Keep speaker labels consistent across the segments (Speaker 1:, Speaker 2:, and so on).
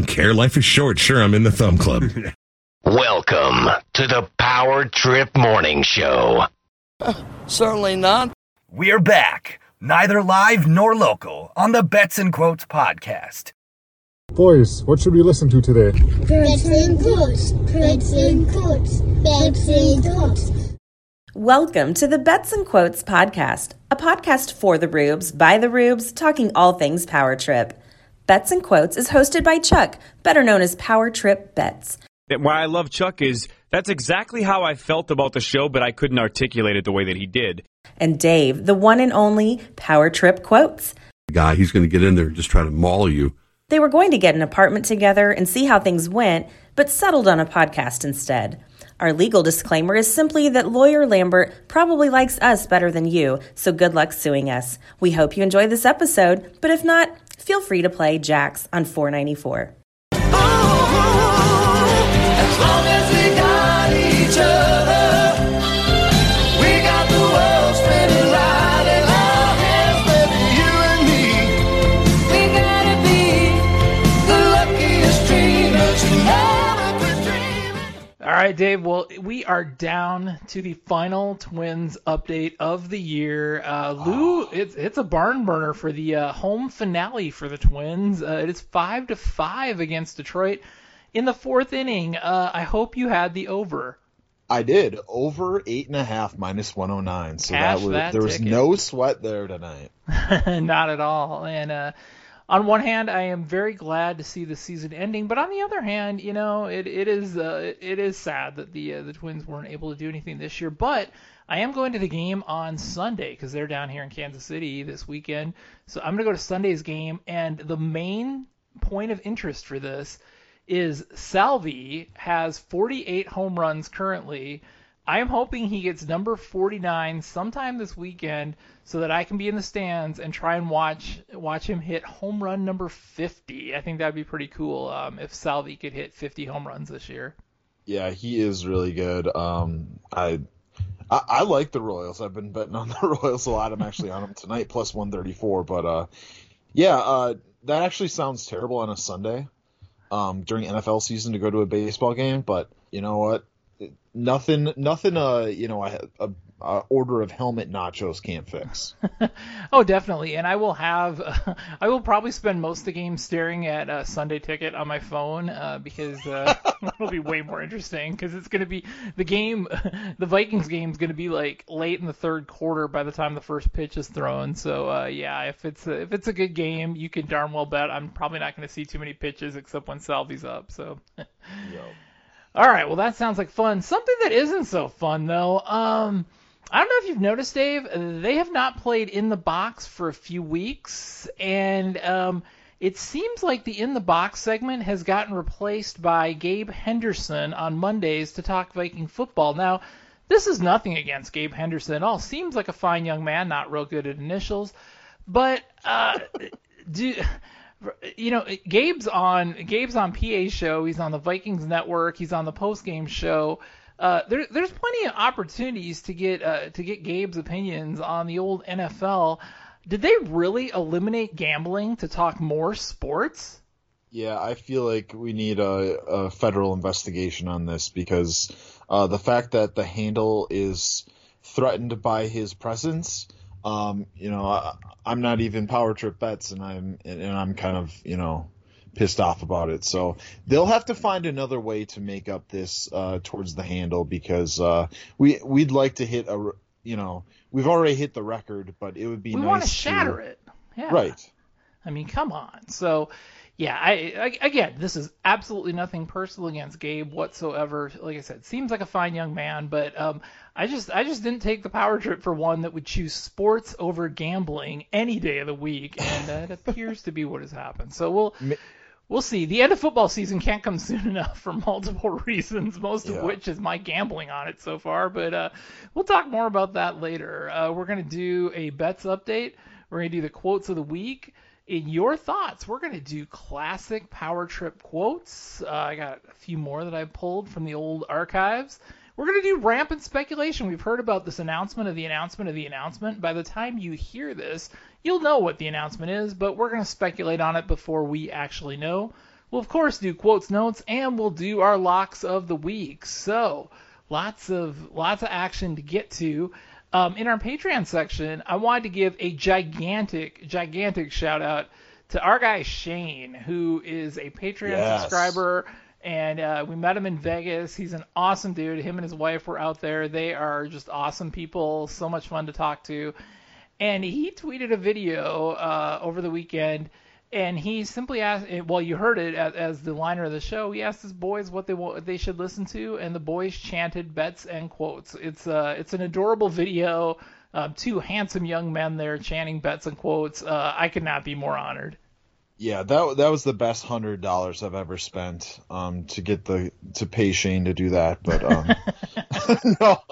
Speaker 1: don't care. Life is short. Sure, I'm in the thumb club.
Speaker 2: Welcome to the Power Trip Morning Show.
Speaker 3: Uh, certainly not.
Speaker 4: We're back, neither live nor local, on the Bets and Quotes podcast.
Speaker 5: Boys, what should we listen to today?
Speaker 6: Bets and quotes, bets and quotes, bets and quotes.
Speaker 7: Welcome to the Bets and Quotes podcast, a podcast for the Rubes, by the Rubes, talking all things Power Trip. Bets and Quotes is hosted by Chuck, better known as Power Trip Bets.
Speaker 8: Why I love Chuck is that's exactly how I felt about the show, but I couldn't articulate it the way that he did.
Speaker 7: And Dave, the one and only Power Trip Quotes.
Speaker 9: Guy, he's going to get in there and just try to maul you.
Speaker 7: They were going to get an apartment together and see how things went, but settled on a podcast instead. Our legal disclaimer is simply that lawyer Lambert probably likes us better than you, so good luck suing us. We hope you enjoy this episode, but if not, feel free to play Jax on 494.
Speaker 10: As long as right,
Speaker 11: Dave. Well, we are down to the final Twins update of the year. Uh, Lou, it's it's a barn burner for the uh, home finale for the Twins. Uh, it is five to five against Detroit in the fourth inning. Uh, I hope you had the over.
Speaker 12: I did over eight and a half minus 109. So
Speaker 11: Cash
Speaker 12: that was
Speaker 11: that
Speaker 12: there was no sweat there tonight.
Speaker 11: Not at all. And uh, on one hand, I am very glad to see the season ending, but on the other hand, you know, it, it is uh, it is sad that the uh, the Twins weren't able to do anything this year. But I am going to the game on Sunday because they're down here in Kansas City this weekend. So I'm to go to Sunday's game, and the main point of interest for this is Salvi has 48 home runs currently. I am hoping he gets number 49 sometime this weekend so that I can be in the stands and try and watch watch him hit home run number 50. I think that'd be pretty cool um, if Salvi could hit 50 home runs this year.
Speaker 12: Yeah, he is really good. Um, I, I I like the Royals. I've been betting on the Royals a lot. I'm actually on them tonight, plus 134. But uh, yeah, uh, that actually sounds terrible on a Sunday, um, during NFL season to go to a baseball game. But you know what? Nothing, nothing. Uh, you know, a, a, a order of helmet nachos can't fix.
Speaker 11: Oh, definitely. And I will have, I will probably spend most of the game staring at a Sunday ticket on my phone uh, because uh, it'll be way more interesting because it's going to be the game, the Vikings game is going to be like late in the third quarter by the time the first pitch is thrown. So uh, yeah, if it's a, if it's a good game, you can darn well bet I'm probably not going to see too many pitches except when Salvi's up. So. All right, well that sounds like fun. Something that isn't so fun though. Um, I don't know if you've noticed, Dave. They have not played in the box for a few weeks, and um, it seems like the in the box segment has gotten replaced by Gabe Henderson on Mondays to talk Viking football. Now, this is nothing against Gabe Henderson at all. Seems like a fine young man, not real good at initials, but uh, do you know Gabe's on Gabe's on PA show. He's on the Vikings Network. He's on the post game show. Uh, there, there's plenty of opportunities to get uh, to get Gabe's opinions on the old NFL. Did they really eliminate gambling to talk more sports?
Speaker 12: Yeah, I feel like we need a, a federal investigation on this because uh, the fact that the handle is threatened by his presence, um, you know, I, I'm not even power trip bets, and I'm and I'm kind of you know pissed off about it. So they'll have to find another way to make up this uh, towards the handle because uh, we we'd like to hit a you know we've already hit the record, but it would be
Speaker 11: we
Speaker 12: nice
Speaker 11: want to shatter it. Yeah.
Speaker 12: Right.
Speaker 11: I mean, come on. So, yeah, I, I again, this is absolutely nothing personal against Gabe whatsoever. Like I said, seems like a fine young man, but um, I just I just didn't take the power trip for one that would choose sports over gambling any day of the week, and it appears to be what has happened. So we'll. We'll see. The end of football season can't come soon enough for multiple reasons, most of
Speaker 12: Yeah.
Speaker 11: which is my gambling on it so far. But uh, we'll talk more about that later. Uh, we're going to do a bets update. We're going to do the quotes of the week. In your thoughts, we're going to do classic power trip quotes. Uh, I got a few more that I pulled from the old archives. We're going to do rampant speculation. We've heard about this announcement of the announcement of the announcement. By the time you hear this, you'll know what the announcement is, but we're going to speculate on it before we actually know. We'll of course do quotes, notes, and we'll do our locks of the week. So lots of lots of action to get to. Um, in our Patreon section, I wanted to give a gigantic, gigantic shout out to our guy Shane, who is a Patreon
Speaker 12: Yes.
Speaker 11: subscriber, and uh, we met him in Vegas. He's an awesome dude. Him and his wife were out there. They are just awesome people. So much fun to talk to. And he tweeted a video uh, over the weekend, and he simply asked. Well, you heard it as, the liner of the show. He asked his boys what they what they should listen to, and the boys chanted bets and quotes. It's uh, it's an adorable video. Um, two handsome young men there chanting bets and quotes. Uh, I could not be more honored.
Speaker 12: Yeah, that that was the best hundred dollars I've ever spent um, to get the to pay Shane to do that. But um, no,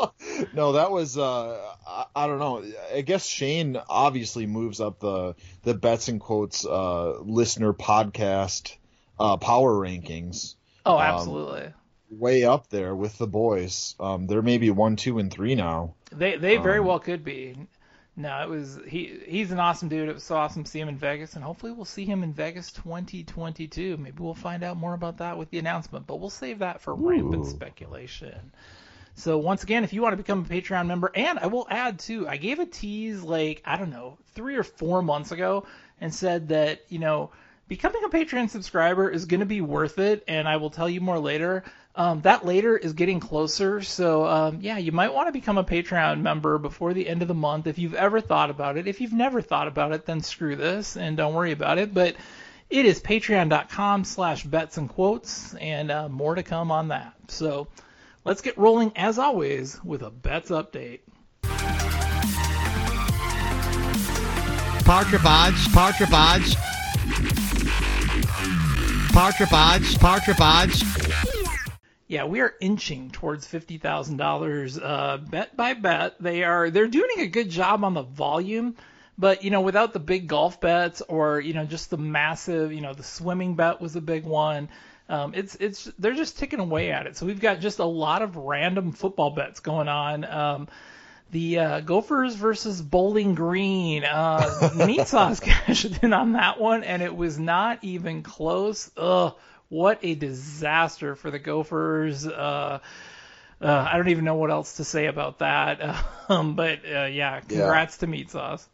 Speaker 12: no, that was uh, I, I don't know. I guess Shane obviously moves up the the bets and quotes uh, listener podcast uh, power rankings.
Speaker 11: Oh,
Speaker 12: Um,
Speaker 11: absolutely.
Speaker 12: way up there with the boys. Um, they're maybe one, two, and three now.
Speaker 11: They they very
Speaker 12: Um,
Speaker 11: well could be. No, it was he. He's an awesome dude. It was so awesome to see him in Vegas, and hopefully we'll see him in Vegas 2022. Maybe we'll find out more about that with the announcement, but we'll save that for rampant speculation. So once again, if you want to become a Patreon member, and I will add too, I gave a tease like I don't know three or four months ago, and said that you know becoming a Patreon subscriber is going to be worth it, and I will tell you more later. Um, that later is getting closer, so um, yeah, you might want to become a Patreon member before the end of the month if you've ever thought about it. If you've never thought about it, then screw this and don't worry about it. But it is patreon.com slash bets and quotes, and uh, more to come on that. So let's get rolling, as always, with a bets update.
Speaker 13: Trip Odds, Trip Odds. Power Odds.
Speaker 11: Yeah, we are inching towards fifty thousand dollars, uh, bet by bet. They are they're doing a good job on the volume, but you know, without the big golf bets or you know just the massive, you know, the swimming bet was a big one. Um, it's it's they're just ticking away at it. So we've got just a lot of random football bets going on. Um, the uh, Gophers versus Bowling Green. Uh, meat sauce cashed in on that one, and it was not even close. Ugh, what a disaster for the Gophers. Uh, uh, I don't even know what else to say about that. Um, but uh, yeah, congrats to meat sauce.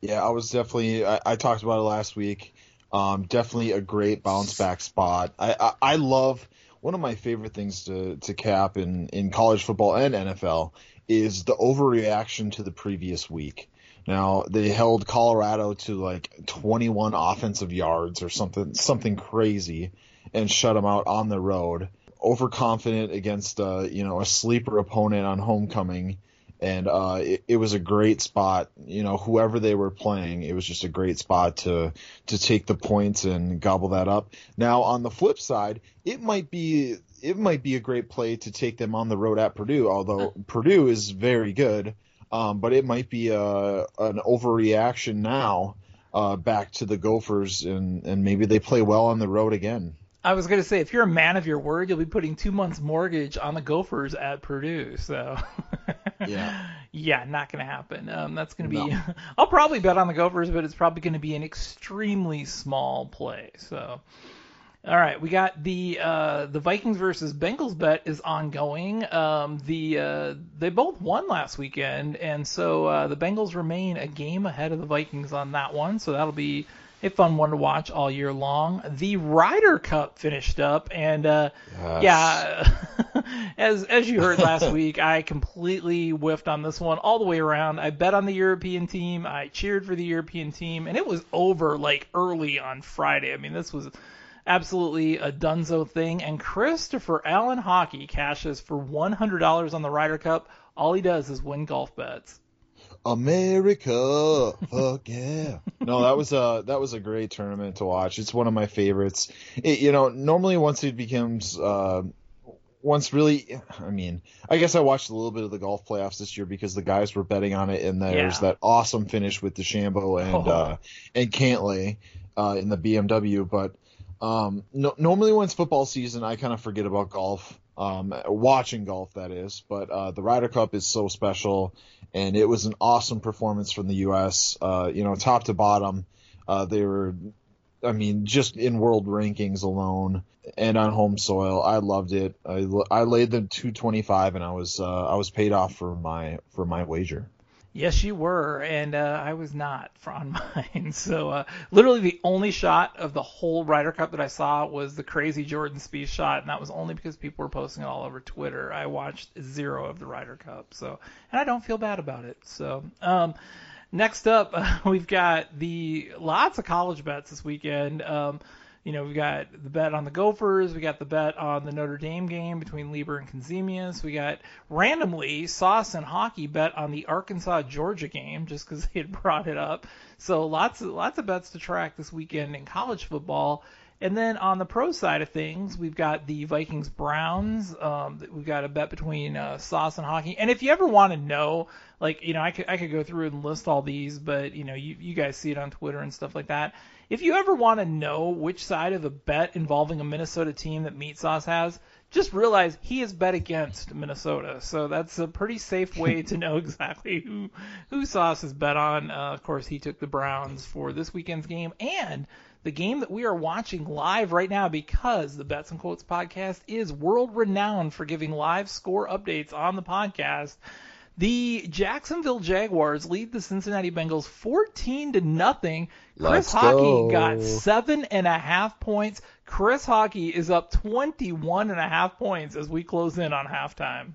Speaker 12: Yeah, I was definitely. I, I talked about it last week. Um, definitely a great bounce back spot. I, I I love one of my favorite things to to cap in in college football and NFL is the overreaction to the previous week. Now they held Colorado to like 21 offensive yards or something something crazy, and shut them out on the road. Overconfident against uh, you know a sleeper opponent on homecoming and uh, it, it was a great spot. You know, whoever they were playing, it was just a great spot to to take the points and gobble that up. Now, on the flip side, it might be it might be a great play to take them on the road at Purdue, although Purdue is very good. Um, but it might be a an overreaction now uh, back to the Gophers, and and maybe they play well on the road again.
Speaker 11: I was gonna say, if you're a man of your word, you'll be putting two months mortgage on the Gophers at Purdue. So
Speaker 12: Yeah.
Speaker 11: yeah, not gonna happen. Um, that's gonna be.
Speaker 12: No.
Speaker 11: I'll probably bet on the Gophers, but it's probably gonna be an extremely small play. So. All right, we got the uh, the Vikings versus Bengals bet is ongoing. Um, the uh, they both won last weekend, and so uh, the Bengals remain a game ahead of the Vikings on that one. So that'll be a fun one to watch all year long. The Ryder Cup finished up, and uh,
Speaker 12: Yes.
Speaker 11: yeah, as as you heard last week, I completely whiffed on this one all the way around. I bet on the European team, I cheered for the European team, and it was over like early on Friday. I mean, this was absolutely a dunzo thing. And Christopher Allen Hawkey cashes for $100 on the Ryder Cup. All he does is win golf bets.
Speaker 12: America, fuck yeah! No, that was a that was a great tournament to watch. It's one of my favorites. It, you know, normally once it becomes uh, once really, I mean, I guess I watched a little bit of the golf playoffs this year because the guys were betting on it, and there's
Speaker 11: Yeah.
Speaker 12: that awesome finish with DeChambeau and
Speaker 11: Oh.
Speaker 12: uh, and Cantlay uh, in the BMW. But um, no, normally when it's football season, I kind of forget about golf. Um, watching golf, that is. But uh, the Ryder Cup is so special, and it was an awesome performance from the U.S. Uh, you know, top to bottom, uh, they were I mean, just in world rankings alone and on home soil, I loved it. I, I laid the 225 and I was uh, I was paid off for my for my wager.
Speaker 11: Yes, you were, and uh, I was not on mine. So uh, literally the only shot of the whole Ryder Cup that I saw was the crazy Jordan Spieth shot, and that was only because people were posting it all over Twitter. I watched zero of the Ryder Cup, so and I don't feel bad about it. So um, next up, we've got the lots of college bets this weekend. Um, you know, we've got the bet on the Gophers, we got the bet on the Notre Dame game between Leber and Consemius, we got randomly Sauce and Hawkey bet on the Arkansas Georgia game just because they had brought it up. So lots of lots of bets to track this weekend in college football. And then on the pro side of things, we've got the Vikings Browns. Um, we've got a bet between uh, Sauce and Hawkey. And if you ever want to know, like you know, I could I could go through and list all these, but you know, you you guys see it on Twitter and stuff like that. If you ever want to know which side of a bet involving a Minnesota team that Meat Sauce has, just realize he has bet against Minnesota. So that's a pretty safe way to know exactly who who Sauce has bet on. Uh, of course, he took the Browns for this weekend's game and the game that we are watching live right now because the Bets and Quotes podcast is world renowned for giving live score updates on the podcast. The Jacksonville Jaguars lead the Cincinnati Bengals 14 to nothing. Chris
Speaker 12: Let's
Speaker 11: Hawkey
Speaker 12: go.
Speaker 11: got seven and a half points. Chris Hawkey is up 21 and a half points as we close in on halftime.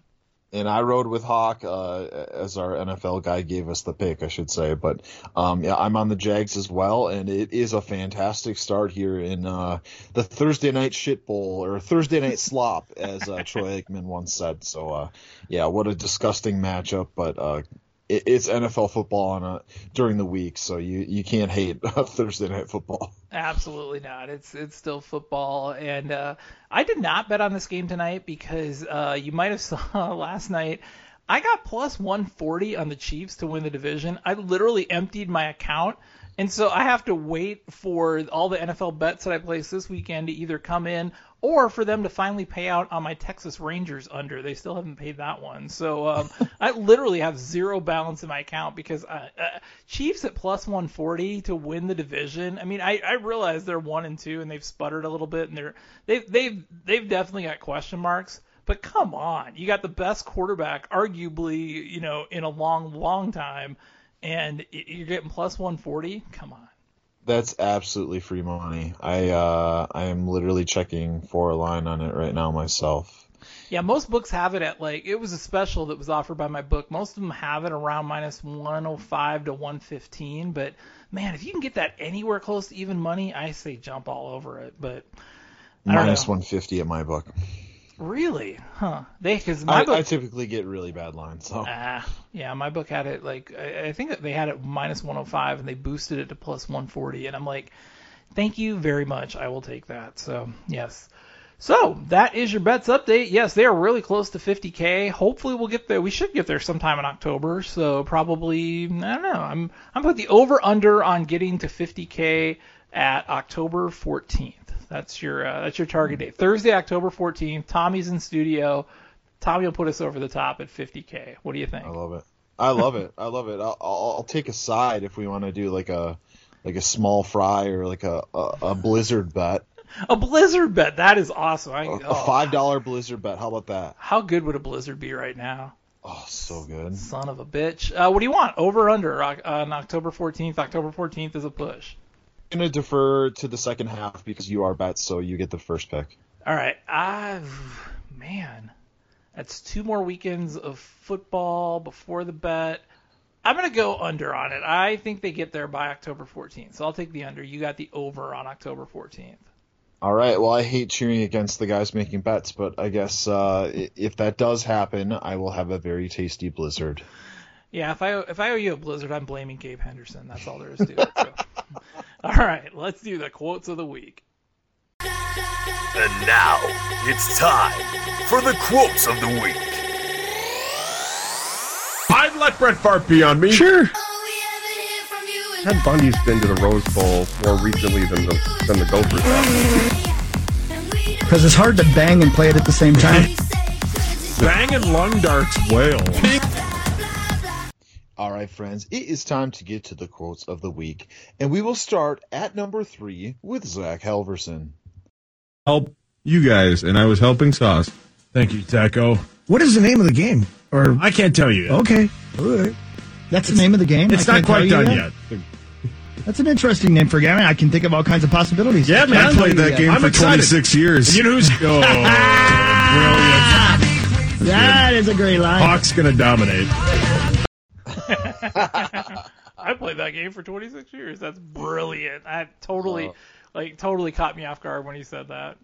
Speaker 12: And I rode with Hawk uh, as our NFL guy gave us the pick, I should say. But um, yeah, I'm on the Jags as well, and it is a fantastic start here in uh, the Thursday night shit bowl or Thursday night slop, as uh, Troy Aikman once said. So uh, yeah, what a disgusting matchup, but. It, it's NFL football on a, during the week, so you, you can't hate Thursday night football.
Speaker 11: Absolutely not. It's it's still football, and uh, I did not bet on this game tonight because uh, you might have saw last night. I got plus 140 on the Chiefs to win the division. I literally emptied my account, and so I have to wait for all the NFL bets that I placed this weekend to either come in or for them to finally pay out on my Texas Rangers under. They still haven't paid that one, so um, I literally have zero balance in my account because uh, uh, Chiefs at plus 140 to win the division. I mean, I, I realize they're one and two and they've sputtered a little bit and they're they've they've they've definitely got question marks. But come on, you got the best quarterback, arguably, you know, in a long, long time, and you're getting plus 140. Come on.
Speaker 12: That's absolutely free money. I uh, I am literally checking for a line on it right now myself.
Speaker 11: Yeah, most books have it at like it was a special that was offered by my book. Most of them have it around minus 105 to 115, but man, if you can get that anywhere close to even money, I say jump all over it. But
Speaker 12: Minus
Speaker 11: know.
Speaker 12: 150 at my book.
Speaker 11: Really? Huh. They because my
Speaker 12: I,
Speaker 11: book
Speaker 12: I typically get really bad lines. So
Speaker 11: Ah, yeah, my book had it like I, I think that they had it minus 105 and they boosted it to plus 140, and I'm like, thank you very much, I will take that. So yes. So that is your bets update. Yes, they are really close to 50k. Hopefully we'll get there. We should get there sometime in October. So probably I don't know. I'm I'm put the over under on getting to 50k at October 14th. That's your uh, that's your target date. Thursday, October 14th. Tommy's in studio. Tommy will put us over the top at 50k. What do you think?
Speaker 12: I love it. I love it. I love it. I'll, I'll, I'll take a side if we want to do like a like a small fry or like a, a, a blizzard bet.
Speaker 11: A blizzard bet. That is awesome.
Speaker 12: A five dollar blizzard bet. How about that?
Speaker 11: How good would a blizzard be right now?
Speaker 12: Oh, so good.
Speaker 11: Son of a bitch. Uh, what do you want? Over or under on October 14th? October 14th is a push.
Speaker 12: I'm gonna defer to the second half because you are bet, so you get the first pick.
Speaker 11: All right. I've man, that's two more weekends of football before the bet. I'm gonna go under on it. I think they get there by October 14th, so I'll take the under. You got the over on October 14th.
Speaker 12: All right. Well, I hate cheering against the guys making bets, but I guess uh, if that does happen, I will have a very tasty blizzard.
Speaker 11: Yeah, if I if I owe you a blizzard, I'm blaming Gabe Henderson. That's all there is to it. So. all right, let's do the quotes of the week.
Speaker 14: And now it's time for the quotes of the week.
Speaker 1: I'd let Brett Favre be on me.
Speaker 15: Sure. Ted Bundy's been to the Rose Bowl more recently than the than the Gophers.
Speaker 16: Because it's hard to bang and play it at the same time.
Speaker 1: Bang and lung darts wail.
Speaker 12: All right, friends, it is time to get to the quotes of the week, and we will start at number three with Zach Halverson.
Speaker 1: Help you guys, and I was helping Sauce. Thank you, Taco.
Speaker 17: What is the name of the game? Or
Speaker 1: I can't tell you. Yet.
Speaker 17: okay, all right. That's the name of the game.
Speaker 1: It's
Speaker 17: I
Speaker 1: not quite done
Speaker 17: yet?
Speaker 1: yet.
Speaker 17: That's an interesting name for a game. I can think of all kinds of possibilities.
Speaker 1: Yeah,
Speaker 17: I
Speaker 1: man.
Speaker 17: can't tell you
Speaker 1: that
Speaker 17: yet.
Speaker 1: game
Speaker 17: I'm
Speaker 1: for
Speaker 17: excited.
Speaker 1: 26 years. You know who's oh, brilliant.
Speaker 17: That is a great line.
Speaker 1: Hawk's gonna dominate.
Speaker 11: I played that game for 26 years. That's brilliant. I totally,
Speaker 12: Uh,
Speaker 11: like, totally caught me off guard when he said that.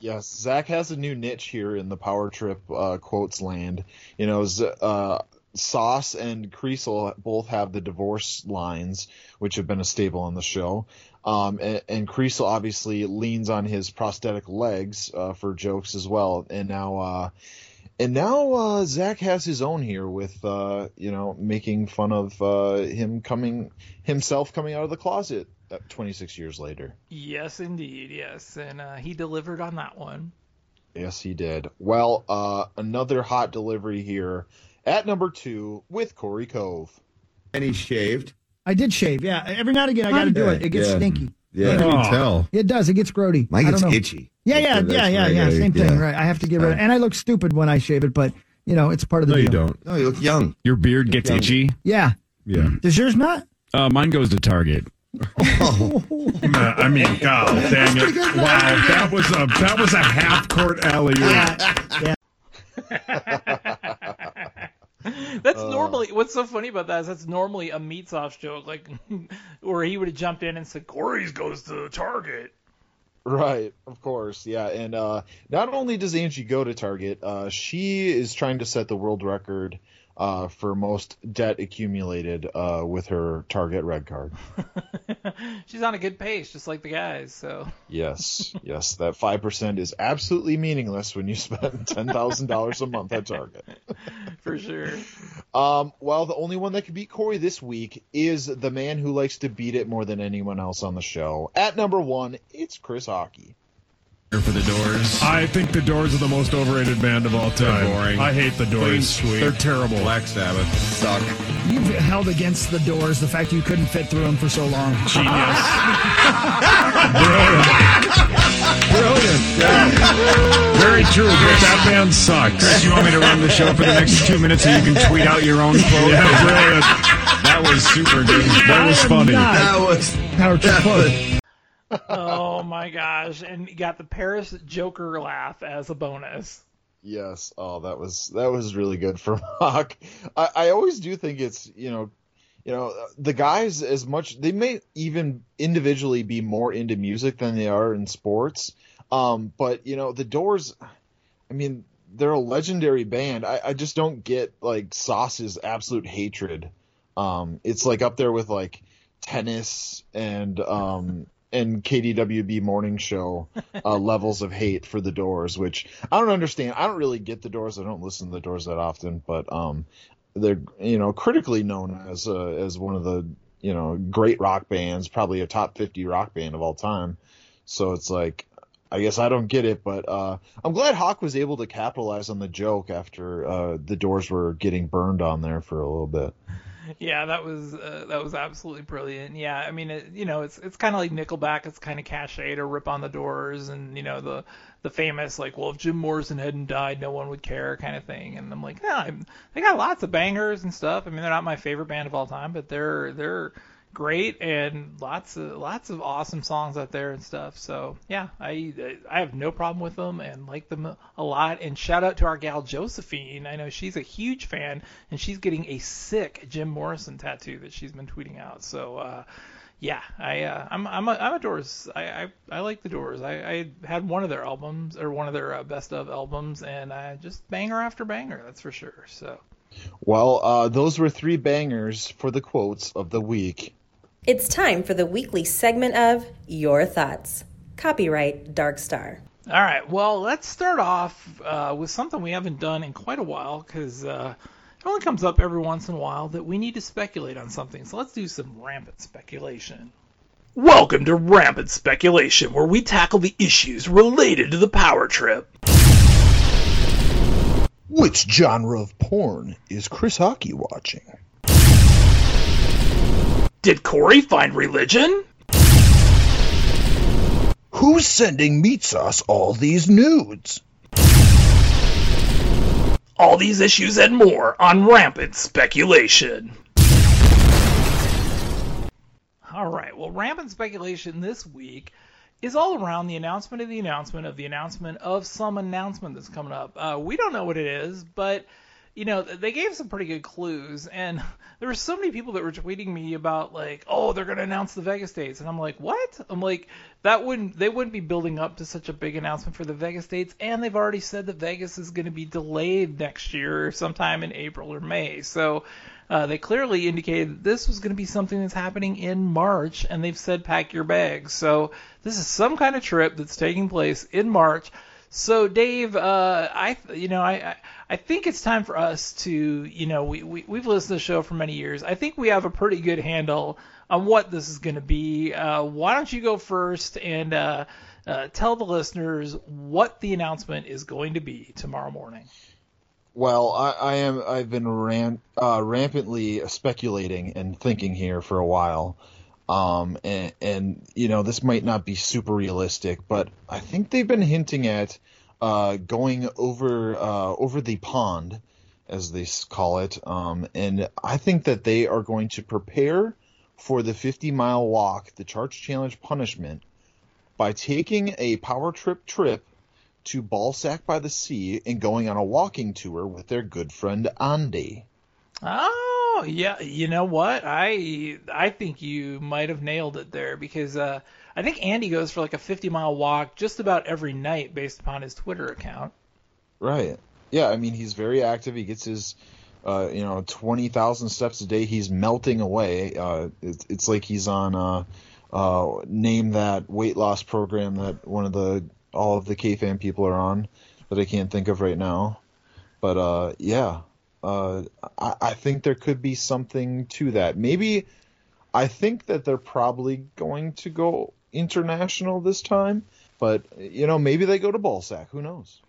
Speaker 12: Yes, Zach has a new niche here in the Power Trip uh, quotes land. You know, Z- uh, Sauce and Creasel both have the divorce lines, which have been a staple on the show. Um, and, and Creasel obviously leans on his prosthetic legs uh, for jokes as well. And now, uh, and now uh, Zach has his own here with uh, you know making fun of uh, him coming himself coming out of the closet uh, 26 years later.
Speaker 11: Yes, indeed. Yes, and uh, he delivered on that one.
Speaker 12: Yes, he did. Well, uh, another hot delivery here at number two with Corey Cove.
Speaker 15: And he shaved.
Speaker 16: I did shave. Yeah, every now and again I got to do it. It gets
Speaker 15: Yeah.
Speaker 16: stinky.
Speaker 15: Yeah,
Speaker 16: You
Speaker 15: I can tell.
Speaker 16: It does. It gets grody.
Speaker 15: Mine
Speaker 16: I
Speaker 15: gets
Speaker 16: don't know.
Speaker 15: itchy.
Speaker 16: Yeah, yeah,
Speaker 15: That's
Speaker 16: yeah, yeah,
Speaker 15: I
Speaker 16: yeah. Same thing, right? I have to get rid of And I look stupid when I shave it, but you know, it's part of the
Speaker 1: No, you
Speaker 16: deal.
Speaker 1: don't.
Speaker 15: No, you look young.
Speaker 8: Your beard gets
Speaker 15: young.
Speaker 8: itchy.
Speaker 16: Yeah.
Speaker 1: Yeah.
Speaker 16: Does yours not?
Speaker 8: Uh, mine goes to Target.
Speaker 1: Nah, I mean, God dang it! Wow, that was a that was a half court alley oop.
Speaker 11: That's
Speaker 12: Uh.
Speaker 11: normally what's so funny about that is that's normally a meat sauce joke, like where he would have jumped in and said Corey's goes to Target.
Speaker 12: Right, of course, yeah. And uh, not only does Angie go to Target, uh, she is trying to set the world record uh, for most debt accumulated uh, with her Target red card.
Speaker 11: She's on a good pace, just like the guys. So
Speaker 12: Yes, yes, that five percent is absolutely meaningless when you spend ten thousand dollars a month at Target.
Speaker 11: for sure.
Speaker 12: Um, well, the only one that can beat Corey this week is the man who likes to beat it more than anyone else on the show. At number one, it's Chris Hawkey.
Speaker 8: For the Doors.
Speaker 1: I think the Doors are the most overrated band of all time.
Speaker 15: boring.
Speaker 1: I hate the
Speaker 15: Clean
Speaker 1: Doors. They're terrible.
Speaker 15: Black Sabbath suck.
Speaker 16: You've held against the doors the fact you couldn't fit through them for so long.
Speaker 1: Genius. Brilliant. Brilliant. Very true, but that band sucks.
Speaker 8: Chris, you want me to run the show for the next two minutes so you can tweet out your own quote?
Speaker 1: Yeah, brilliant.
Speaker 8: That was super good.
Speaker 1: That was funny.
Speaker 15: That was
Speaker 16: Power Trip quote.
Speaker 11: oh my gosh! And you got the Paris Joker laugh as a bonus.
Speaker 12: Yes. Oh, that was that was really good for Hawk. I, I always do think it's you know, you know the guys as much they may even individually be more into music than they are in sports. Um, but you know the Doors, I mean they're a legendary band. I, I just don't get like Sauce's absolute hatred. Um, it's like up there with like tennis and um and KDWB morning show uh, levels of hate for the Doors, which I don't understand. I don't really get the Doors. I don't listen to the Doors that often, but um, they're you know critically known as uh, as one of the you know great rock bands, probably a top fifty rock band of all time. So it's like. I guess I don't get it, but uh, I'm glad Hawk was able to capitalize on the joke after uh, the doors were getting burned on there for a little bit.
Speaker 11: Yeah, that was uh, that was absolutely brilliant. Yeah, I mean, it, you know, it's it's kind of like Nickelback. It's kind of cachet to rip on the Doors, and you know the the famous like, well, if Jim Morrison hadn't died, no one would care kind of thing. And I'm like, yeah, I'm, they got lots of bangers and stuff. I mean, they're not my favorite band of all time, but they're they're great and lots of lots of awesome songs out there and stuff. So yeah, I I have no problem with them and like them a lot. And shout out to our gal Josephine. I know she's a huge fan and she's getting a sick Jim Morrison tattoo that she's been tweeting out. So uh, yeah, I uh, I'm I'm a, I'm a Doors. I, I I like the Doors. I, I had one of their albums or one of their uh, best of albums and I just banger after banger. That's for sure. So.
Speaker 12: Well, uh, those were three bangers for the quotes of the week.
Speaker 7: It's time for the weekly segment of Your Thoughts. Copyright Dark Star.
Speaker 11: All right. Well, let's start off uh, with something we haven't done in quite a while because uh, it only comes up every once in a while that we need to speculate on something. So let's do some rampant speculation. Welcome to Rampant Speculation, where we tackle the issues related to the power trip.
Speaker 12: Which genre of porn is Chris Hawkey watching?
Speaker 11: Did Corey find religion?
Speaker 18: Who's sending meat sauce all these nudes?
Speaker 11: All these issues and more on Rampant Speculation. All right, well, Rampant Speculation this week is all around the announcement of the announcement of the announcement of some announcement that's coming up. Uh, we don't know what it is, but you know they gave some pretty good clues, and there were so many people that were tweeting me about like, oh, they're to announce the Vegas dates, and I'm like, what? I'm like, that wouldn't they wouldn't be building up to such a big announcement for the Vegas dates, and they've already said that Vegas is to be delayed next year, sometime in April or May, so. Uh, they clearly indicated this was going to be something that's happening in March, and they've said pack your bags. So this is some kind of trip that's taking place in March. So Dave, uh, I you know I, I think it's time for us to you know we, we we've listened to the show for many years. I think we have a pretty good handle on what this is going to be. Uh, why don't you go first and uh, uh, tell the listeners what the announcement is going to be tomorrow morning?
Speaker 12: Well, I, I am. I've been uh, rampantly speculating and thinking here for a while, um, and, and you know this might not be super realistic, but I think they've been hinting at uh, going over uh, over the pond, as they call it, um, and I think that they are going to prepare for the 50 mile walk, the Charge Challenge punishment, by taking a power trip trip to Ballsack by the Sea and going on a walking tour with their good friend Andy.
Speaker 11: Oh, yeah. You know what? I I think you might have nailed it there because uh, I think Andy goes for like a 50 mile walk just about every night based upon his Twitter account.
Speaker 12: Right. Yeah, I mean he's very active. He gets his uh, you know, twenty thousand steps a day. He's melting away. Uh, it's, it's like he's on uh, uh, name that weight loss program that one of the all of the K fan people are on that I can't think of right now. But uh, yeah, uh, I, I think there could be something to that. Maybe I think that they're probably going to go international this time. But you know, maybe they go to Ballsack. Who knows?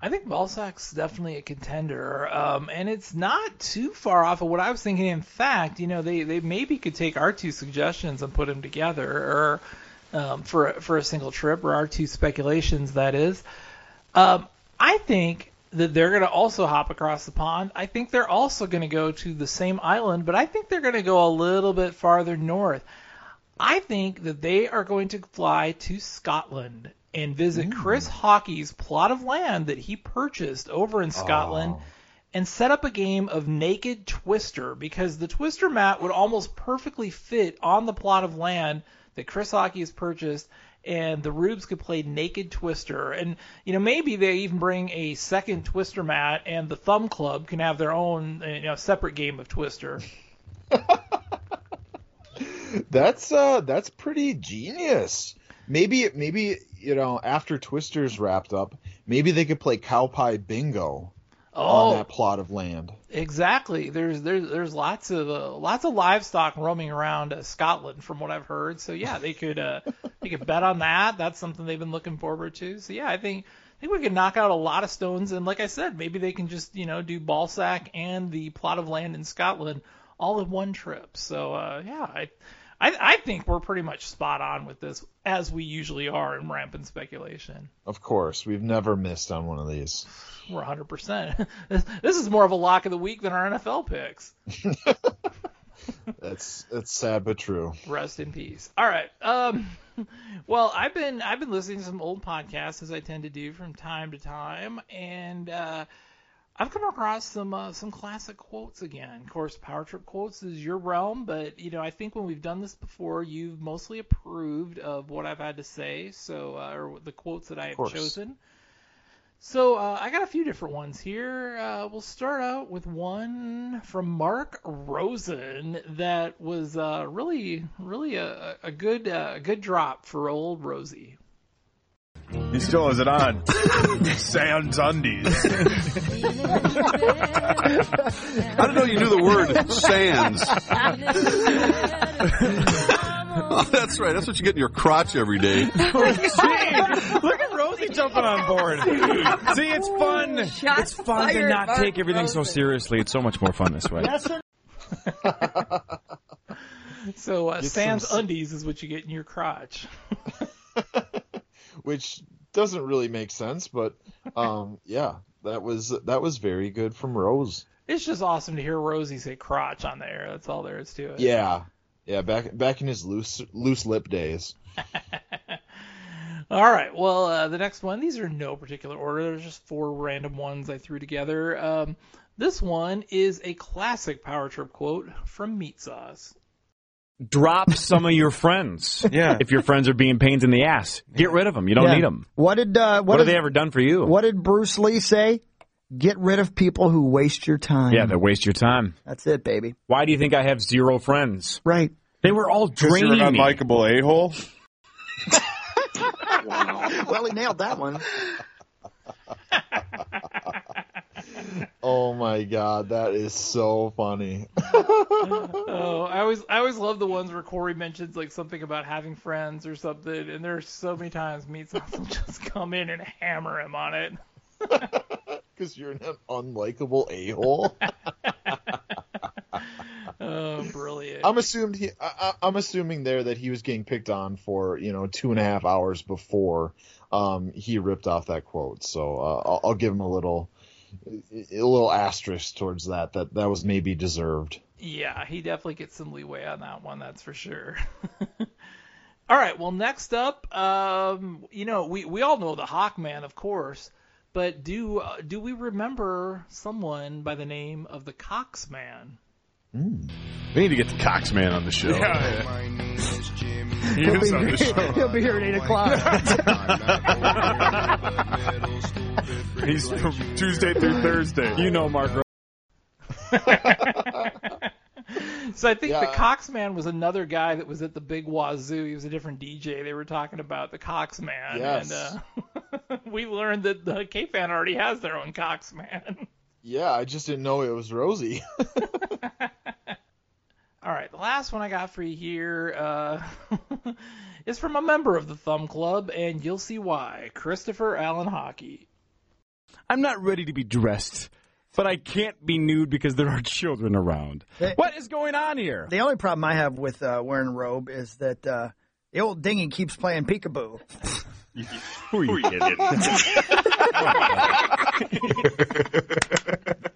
Speaker 11: I think Balzac's definitely a contender, um, and it's not too far off of what I was thinking. In fact, you know, they, they maybe could take our two suggestions and put them together, or um, for for a single trip, or our two speculations. That is, um, I think that they're going to also hop across the pond. I think they're also going to go to the same island, but I think they're going to go a little bit farther north. I think that they are going to fly to Scotland and visit Chris Hawkey's plot of land that he purchased over in Scotland oh. and set up a game of Naked Twister because the Twister mat would almost perfectly fit on the plot of land that Chris Hawkey has purchased and the Rubes could play Naked Twister. And, you know, maybe they even bring a second Twister mat and the Thumb Club can have their own, uh, you know, separate game of Twister.
Speaker 12: That's uh that's pretty genius. Maybe maybe you know after Twister's wrapped up, maybe they could play cow pie bingo
Speaker 11: Oh.
Speaker 12: on that plot of land.
Speaker 11: Exactly. There's there's there's lots of uh, lots of livestock roaming around uh, Scotland from what I've heard. So yeah, they could uh, they could bet on that. That's something they've been looking forward to. So yeah, I think I think we could knock out a lot of stones. And like I said, maybe they can just you know do Balsack and the plot of land in Scotland all in one trip. So uh, yeah, I. I, I think we're pretty much spot on with this, as we usually are in rampant speculation.
Speaker 12: Of course, we've never missed on one of these.
Speaker 11: We're 100%. This, this is more of a lock of the week than our NFL picks.
Speaker 12: That's it's sad but true.
Speaker 11: Rest in peace. All right. Um, well, I've been I've been listening to some old podcasts as I tend to do from time to time, and uh, I've come across some uh, some classic quotes again. Of course, Power Trip quotes is your realm, but you know I think when we've done this before, you've mostly approved of what I've had to say, so uh, or the quotes that I have chosen. So uh, I got a few different ones here. Uh, we'll start out with one from Mark Rosen that was uh, really, really a, a good, uh, a good drop for old Rosie.
Speaker 1: He still has it on. Sans undies.
Speaker 9: I don't know you knew the word sans. oh, that's right. That's what you get in your crotch every day.
Speaker 8: Look at Rosie jumping on board. See, it's fun. it's fun to
Speaker 19: fired,
Speaker 8: not
Speaker 19: Mark
Speaker 8: take everything so seriously. It's so much more fun this way.
Speaker 11: So uh,
Speaker 12: Get
Speaker 11: Sans
Speaker 12: some-
Speaker 11: undies is what you get in your crotch.
Speaker 12: which doesn't really make sense, but um, yeah, that was that was very good from Rose.
Speaker 11: It's just awesome to hear Rosie say crotch on the air. That's all there is to it.
Speaker 12: Yeah, yeah, back back in his loose loose lip days.
Speaker 11: All right. Well, uh, the next one. These are no particular order. There's just four random ones I threw together. Um, this one is a classic Power Trip quote from Meat Sauce.
Speaker 8: Drop some of your friends.
Speaker 19: Yeah.
Speaker 8: If your friends are being pains in the ass, get rid of them. You don't
Speaker 16: Yeah.
Speaker 8: need them.
Speaker 16: What did uh,
Speaker 8: What,
Speaker 16: what,
Speaker 8: have they ever done for you?
Speaker 16: What did Bruce Lee say? Get rid of people who waste your time.
Speaker 8: Yeah, they waste your time.
Speaker 16: That's it, baby.
Speaker 8: Why do you think I have zero friends?
Speaker 16: Right.
Speaker 8: They were all
Speaker 19: 'Cause you're an unlikable a hole.
Speaker 16: well, he nailed that one.
Speaker 12: Oh my god, that is so funny.
Speaker 11: oh, I always I always love the ones where Corey mentions like something about having friends or something, and there's so many times Meat Sauce will just come in and hammer him on it.
Speaker 12: Because you're an unlikable a hole.
Speaker 11: Oh, brilliant.
Speaker 12: I'm assumed he. I, I- I'm assuming there that he was getting picked on for you know two and a half hours before um, he ripped off that quote. So uh, I'll, I'll give him a little a little asterisk towards that. That that was maybe deserved.
Speaker 11: Yeah, he definitely gets some leeway on that one, that's for sure. all right, well, next up, um, you know, we, we all know the Hawkman, of course, but do uh, do we remember someone by the name of the Coxman?
Speaker 19: We need to get the Coxman on the show.
Speaker 1: He
Speaker 16: He'll be,
Speaker 1: on the show.
Speaker 16: he'll be here at 8 o'clock.
Speaker 19: He's from Tuesday through Thursday.
Speaker 8: You know, Mark.
Speaker 11: So I think the
Speaker 12: Yeah.
Speaker 11: Coxman was another guy that was at the Big Wazoo. He was a different DJ. They were talking about the Coxman,
Speaker 12: Yes.
Speaker 11: and uh, we learned that the K-Fan already has their own Coxman.
Speaker 12: Yeah, I just didn't know it was Rosie.
Speaker 11: All right, the last one I got for you here uh, is from a member of the Thumb Club, and you'll see why. Christopher Allen Hawkey.
Speaker 8: I'm not ready to be dressed, but I can't be nude because there are children around.
Speaker 16: Hey.
Speaker 8: What is going on here?
Speaker 16: the only problem I have with uh, wearing a robe is that uh, the old dingy keeps playing peekaboo.
Speaker 8: Who are you kidding?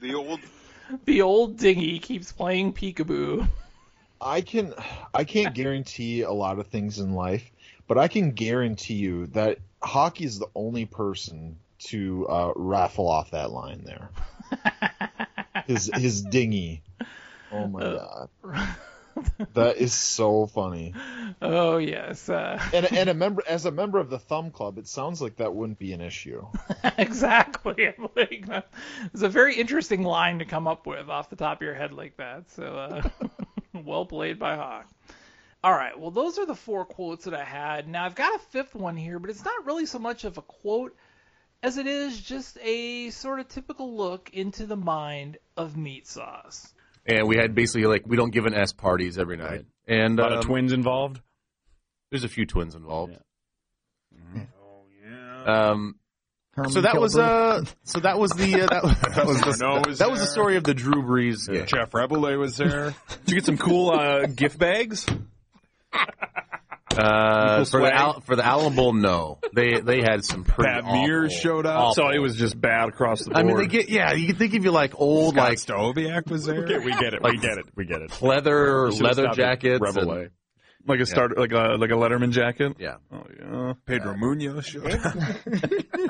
Speaker 19: The old.
Speaker 11: The old dinghy keeps playing peekaboo.
Speaker 12: I can I can't guarantee a lot of things in life, but I can guarantee you that Hawkey is the only person to uh, raffle off that line there. his his dinghy. Oh my god. That is so funny.
Speaker 11: Oh yes, uh,
Speaker 12: And and a member as a member of the Thumb Club, it sounds like that wouldn't be an issue.
Speaker 11: exactly. Like, it's a very interesting line to come up with off the top of your head like that. So uh, well played by Hawk. All right, well those are the four quotes that I had. Now I've got a fifth one here, but it's not really so much of a quote as it is just a sort of typical look into the mind of meat sauce.
Speaker 20: And we had basically like we don't give an S parties every night, and
Speaker 8: A lot
Speaker 20: um,
Speaker 8: of twins involved.
Speaker 20: There's a few twins involved.
Speaker 8: Oh, yeah.
Speaker 20: Um,
Speaker 16: Herman
Speaker 20: so that was uh, so that was the uh, that, that was the
Speaker 19: Snow was
Speaker 20: that was the story of the Drew Brees. Yeah.
Speaker 19: Jeff Reboulet was there.
Speaker 8: Did you get some cool uh, gift bags?
Speaker 20: Uh, for the
Speaker 8: swag?
Speaker 20: Al- for the Alamo Bowl, no, they they had some pretty
Speaker 19: Pat
Speaker 20: awful,
Speaker 19: Mears showed up,
Speaker 20: awful-
Speaker 19: so it was just bad across the board.
Speaker 20: I mean, they get yeah. You can think if you like old
Speaker 19: Scott
Speaker 20: like
Speaker 19: Stahoviak was there.
Speaker 8: Okay, we get it. We get it. We get it.
Speaker 20: leather leather
Speaker 8: stopped at
Speaker 20: jackets.
Speaker 8: Rebel
Speaker 20: and-
Speaker 19: like a start, like a like a Letterman jacket.
Speaker 20: yeah.
Speaker 19: Oh yeah. Pedro Munoz showed up.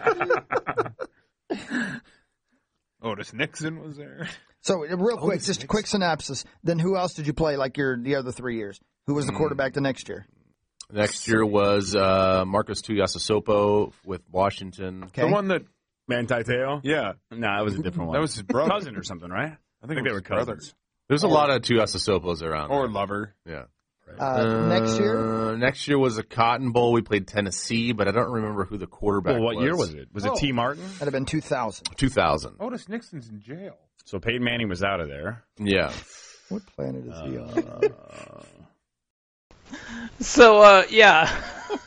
Speaker 19: Otis Nixon was there.
Speaker 16: So real quick, just a quick synopsis. Then who else did you play like your the other three years? Who was the quarterback the next year?
Speaker 20: Next year was uh, Marques Tuiasosopo with Washington.
Speaker 16: Okay.
Speaker 19: The one that,
Speaker 8: Manti Te'o?
Speaker 19: yeah,
Speaker 8: No, that was a different one.
Speaker 19: that was his brother.
Speaker 8: cousin or something, right?
Speaker 19: I think, it
Speaker 8: they
Speaker 19: was
Speaker 8: were
Speaker 19: his brother.
Speaker 8: cousins.
Speaker 20: There's a lot of Tuiasosopos around.
Speaker 19: or lover.
Speaker 20: yeah.
Speaker 16: Uh, next year,
Speaker 20: Uh, next year was a Cotton Bowl. We played Tennessee, but I don't remember who the quarterback
Speaker 8: Well, what
Speaker 20: was.
Speaker 8: year was it? Was
Speaker 19: Oh.
Speaker 8: it Tee Martin?
Speaker 16: that'd have been 2000.
Speaker 20: 2000.
Speaker 19: Otis Nixon's in jail.
Speaker 8: So Peyton Manning was out of there.
Speaker 20: Yeah.
Speaker 16: What planet is he on?
Speaker 8: Uh,
Speaker 11: So uh yeah.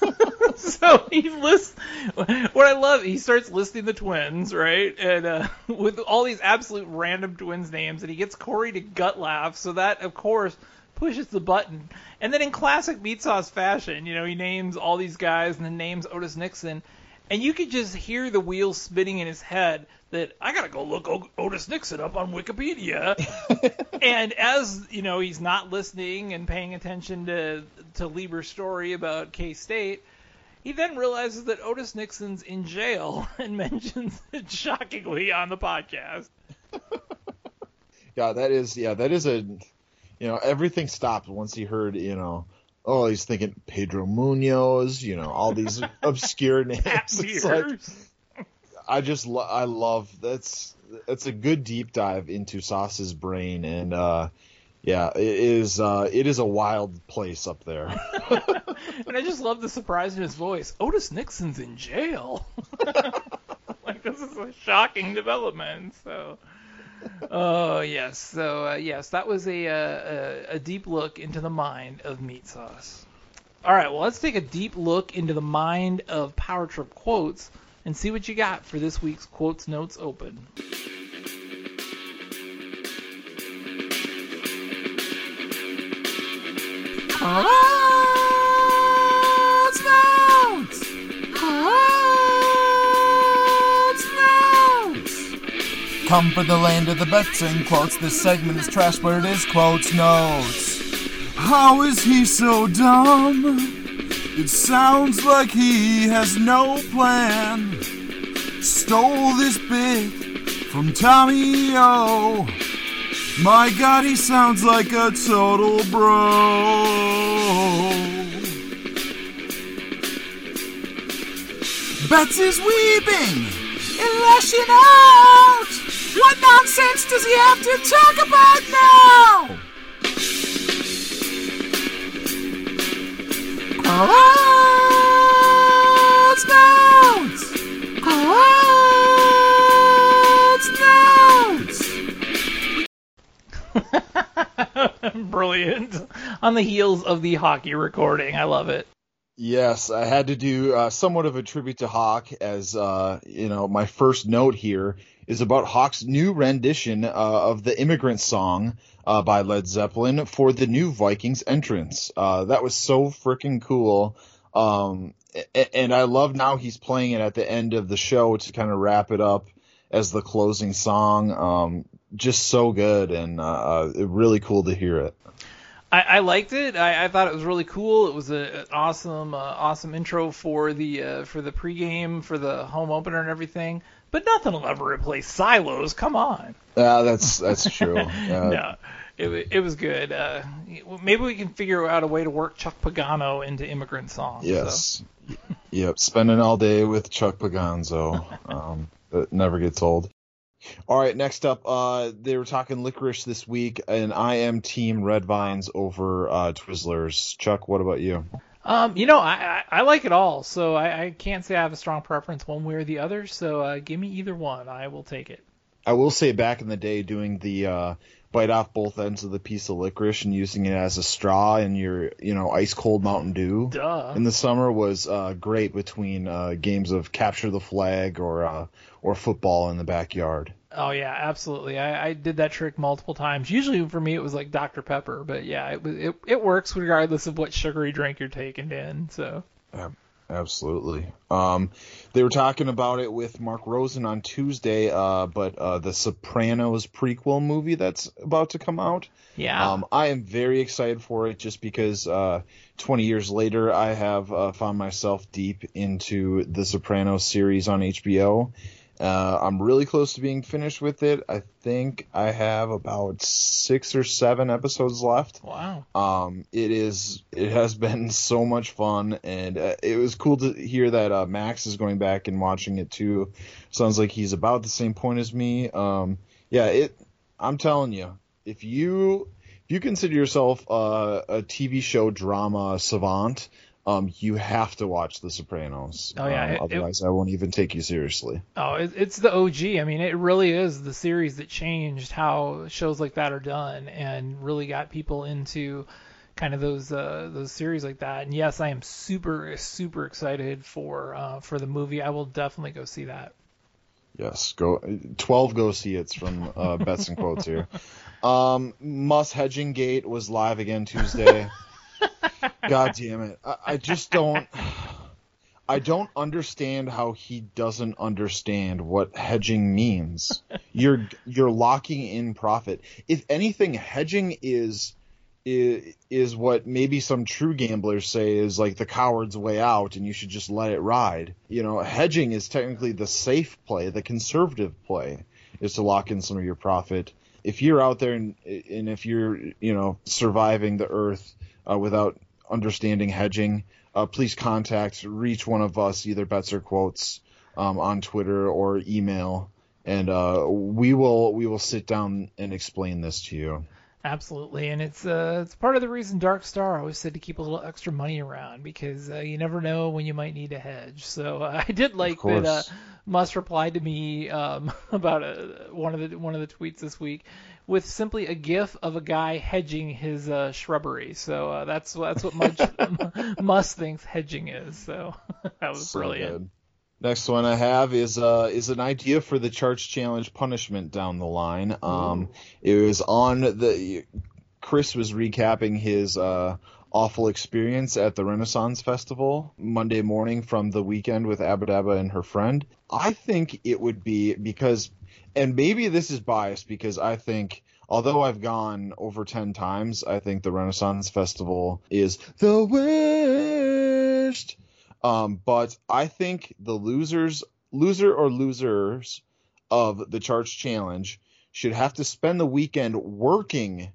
Speaker 11: so he lists what I love, he starts listing the twins, right? And uh with all these absolute random twins names and he gets Corey to gut laugh, so that of course pushes the button, and then in classic meat sauce fashion, you know, he names all these guys and then names Otis Nixon, and you could just hear the wheels spinning in his head that I gotta go look o- Otis Nixon up on Wikipedia. and as you know, he's not listening and paying attention to to Leber's story about K State. He then realizes that Otis Nixon's in jail and mentions it shockingly on the podcast.
Speaker 12: Yeah, that is yeah, that is a you know, everything stopped once he heard, you know, oh, he's thinking Pedro Munoz, you know, all these obscure names. It's like, I just lo- I love that's that's a good deep dive into Sauce's brain and uh yeah, it is uh it is a wild place up there.
Speaker 11: and I just love the surprise in his voice. Otis Nixon's in jail. like this is a shocking development. So, oh yes, so uh, yes, that was a, uh, a a deep look into the mind of meat sauce. All right, well let's take a deep look into the mind of Power Trip quotes and see what you got for this week's quotes notes open.
Speaker 21: Come for the land of the bets and quotes. This segment is trash, but it is quotes notes. How is he so dumb? It sounds like he has no plan. Stole this bit from Tommy O. My god, he sounds like a total bro. Bets is weeping and lashing out. What nonsense does he have to talk about now? Quotes notes. Quotes notes.
Speaker 11: Brilliant. On the heels of the Hawkey recording, I love it.
Speaker 12: Yes, I had to do uh, somewhat of a tribute to Hawk, as uh, you know. My first note here is about Hawk's new rendition uh, of the "Immigrant Song" uh, by Led Zeppelin for the new Vikings entrance. Uh, that was so freaking cool, um, and I love now he's playing it at the end of the show to kind of wrap it up as the closing song. Um, just so good and uh, uh, really cool to hear it.
Speaker 11: I, I liked it. I, I thought it was really cool. It was a, an awesome, uh, awesome intro for the for the pregame, for the home opener, and everything. But nothing will ever replace Silos. Come on.
Speaker 12: Uh, that's that's true. Uh,
Speaker 11: no, it it was good. Uh, maybe we can figure out a way to work Chuck Pagano into Immigrant Song. so.
Speaker 12: Yes. yep. Spending all day with Chuck Paganzo. Um, that never gets old. All right. Next up, uh, they were talking licorice this week, and I am Team Red Vines over uh, Twizzlers. Chuck, what about you?
Speaker 11: Um, you know, I, I, I like it all, so I, I can't say I have a strong preference one way or the other. So uh, give me either one, I will take it.
Speaker 12: I will say, back in the day, doing the uh, bite off both ends of the piece of licorice and using it as a straw in your, you know, ice cold Mountain Dew
Speaker 11: Duh.
Speaker 12: in the summer was uh, great between uh, games of capture the flag or uh, or football in the backyard.
Speaker 11: Oh yeah, absolutely. I, I did that trick multiple times. Usually for me it was like Dr Pepper, but yeah, it it, it works regardless of what sugary drink you're taking in. So
Speaker 12: Ab- Absolutely. Um, they were talking about it with Mark Rosen on Tuesday, uh, but uh, the Sopranos prequel movie that's about to come out.
Speaker 11: Yeah.
Speaker 12: Um, I am very excited for it just because uh, 20 years later, I have uh, found myself deep into the Sopranos series on HBO. Uh, I'm really close to being finished with it. I think I have about six or seven episodes left.
Speaker 11: wow.
Speaker 12: Um, it is. It has been so much fun, and uh, it was cool to hear that uh, Max is going back and watching it too. Sounds like he's about the same point as me. Um, yeah, it. I'm telling you, if you if you consider yourself uh, a TV show drama savant, um, you have to watch The Sopranos.
Speaker 11: Oh, yeah,
Speaker 12: Um,
Speaker 11: it- it-
Speaker 12: otherwise, I won't even take you seriously.
Speaker 11: Oh, it, it's the OG. I mean, it really is the series that changed how shows like that are done and really got people into kind of those uh, those series like that. And yes, I am super super excited for uh, for the movie. I will definitely go see that.
Speaker 12: Yes, go twelve go see it's from uh, bets and quotes here. Um, Musk hedging gate was live again Tuesday. God damn it! I, I just don't. I don't understand how he doesn't understand what hedging means. You're you're locking in profit. If anything, hedging is is, is what maybe some true gamblers say is like the coward's way out and you should just let it ride. You know, hedging is technically the safe play, the conservative play is to lock in some of your profit. If you're out there and, and if you're, you know, surviving the earth uh, without understanding hedging, uh, please contact, reach one of us, either bets or quotes, um, on Twitter or email, and uh, we will we will sit down and explain this to you.
Speaker 11: Absolutely, and it's uh, it's part of the reason Dark Star always said to keep a little extra money around because uh, you never know when you might need a hedge. So uh, I did like that uh. Musk replied to me um, about uh, one of the one of the tweets this week with simply a GIF of a guy hedging his uh, shrubbery. So uh, that's that's what Musk, Musk thinks hedging is. So that was
Speaker 12: So
Speaker 11: brilliant.
Speaker 12: good. Next one I have is uh is an idea for the charge challenge punishment down the line. Um, it was on the Chris was recapping his uh awful experience at the Renaissance Festival Monday morning from the weekend with Abadaba and her friend. I think it would be because, and maybe this is biased because I think. Although I've gone over 10 times, I think the Renaissance Festival is the worst. Um, but I think the losers, loser or losers of the Charge Challenge should have to spend the weekend working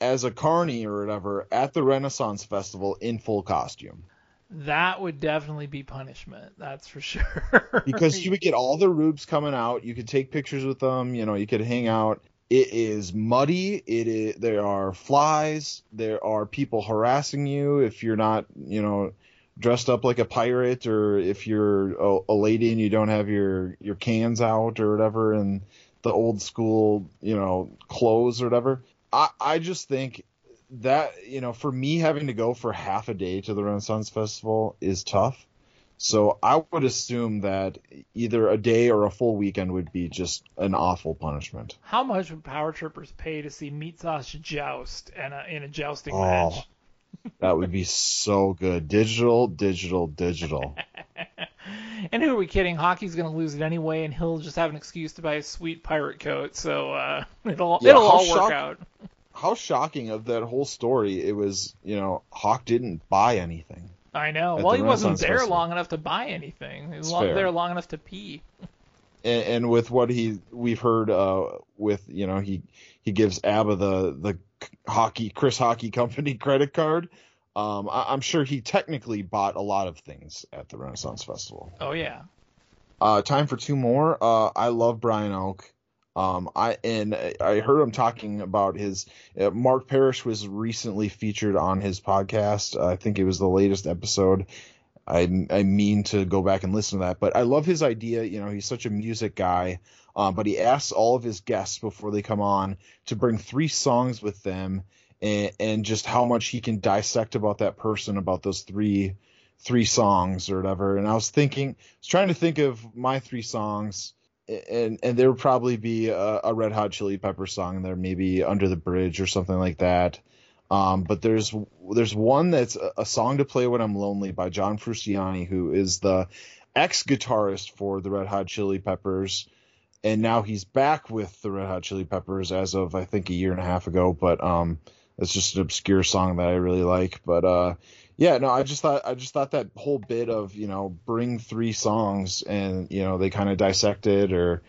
Speaker 12: as a carny or whatever at the Renaissance Festival in full costume.
Speaker 11: That would definitely be punishment. That's for sure.
Speaker 12: Because you would get all the rubes coming out. You could take pictures with them. You know, you could hang out. It is muddy. It is, there are flies. There are people harassing you if you're not, you know, dressed up like a pirate or if you're a, a lady and you don't have your, your cans out or whatever and the old school, you know, clothes or whatever. I, I just think that, you know, for me having to go for half a day to the Renaissance Festival is tough. So I would assume that either a day or a full weekend would be just an awful punishment.
Speaker 11: How much would Power Trippers pay to see Meat Sauce joust and a, in a jousting
Speaker 12: Oh,
Speaker 11: match?
Speaker 12: that would be so good. Digital, digital, digital.
Speaker 11: And who are we kidding? Hawkey's going to lose it anyway, and he'll just have an excuse to buy a sweet pirate coat. So uh, it'll
Speaker 12: Yeah,
Speaker 11: it'll all work
Speaker 12: shock-
Speaker 11: out.
Speaker 12: How shocking of that whole story. It was, you know, Hawk didn't buy anything.
Speaker 11: I know. Well, he wasn't there
Speaker 12: Festival.
Speaker 11: long enough to buy anything. He was long, there long enough to pee.
Speaker 12: and, and with what he we've heard uh with you know he he gives ABBA the the Hawkey Chris Hawkey Company credit card. Um, I, I'm sure he technically bought a lot of things at the Renaissance Festival.
Speaker 11: Oh yeah.
Speaker 12: Uh, time for two more. Uh, I love Brian Oak. Um, I and I heard him talking about his. Uh, Mark Parrish was recently featured on his podcast. I think it was the latest episode. I I mean to go back and listen to that, but I love his idea. You know, he's such a music guy. Um, but he asks all of his guests before they come on to bring three songs with them, and, and just how much he can dissect about that person about those three three songs or whatever. And I was thinking, I was trying to think of my three songs, and and there would probably be a, a Red Hot Chili Pepper song there, maybe Under the Bridge or something like that. Um, but there's there's one that's a, a song to play when I'm lonely by John Frusciante, who is the ex guitarist for the Red Hot Chili Peppers, and now he's back with the Red Hot Chili Peppers as of I think a year and a half ago. But um, it's just an obscure song that I really like. But uh, yeah, no, I just thought I just thought that whole bit of you know bring three songs and you know they kind of dissected or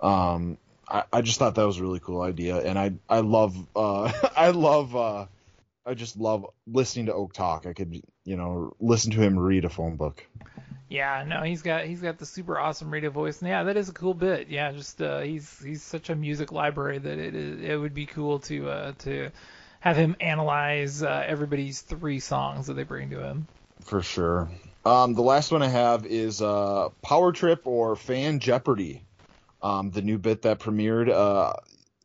Speaker 12: um, I, I just thought that was a really cool idea, and I I love uh I love uh I just love listening to Oak talk. I could you know listen to him read a phone book.
Speaker 11: Yeah, no, he's got he's got the super awesome radio voice, and yeah, that is a cool bit. Yeah, just uh, he's he's such a music library that it is, it would be cool to uh, to have him analyze uh, everybody's three songs that they bring to him.
Speaker 12: For sure. Um, the last one I have is uh, Power Trip or Fan Jeopardy. Um, the new bit that premiered, uh,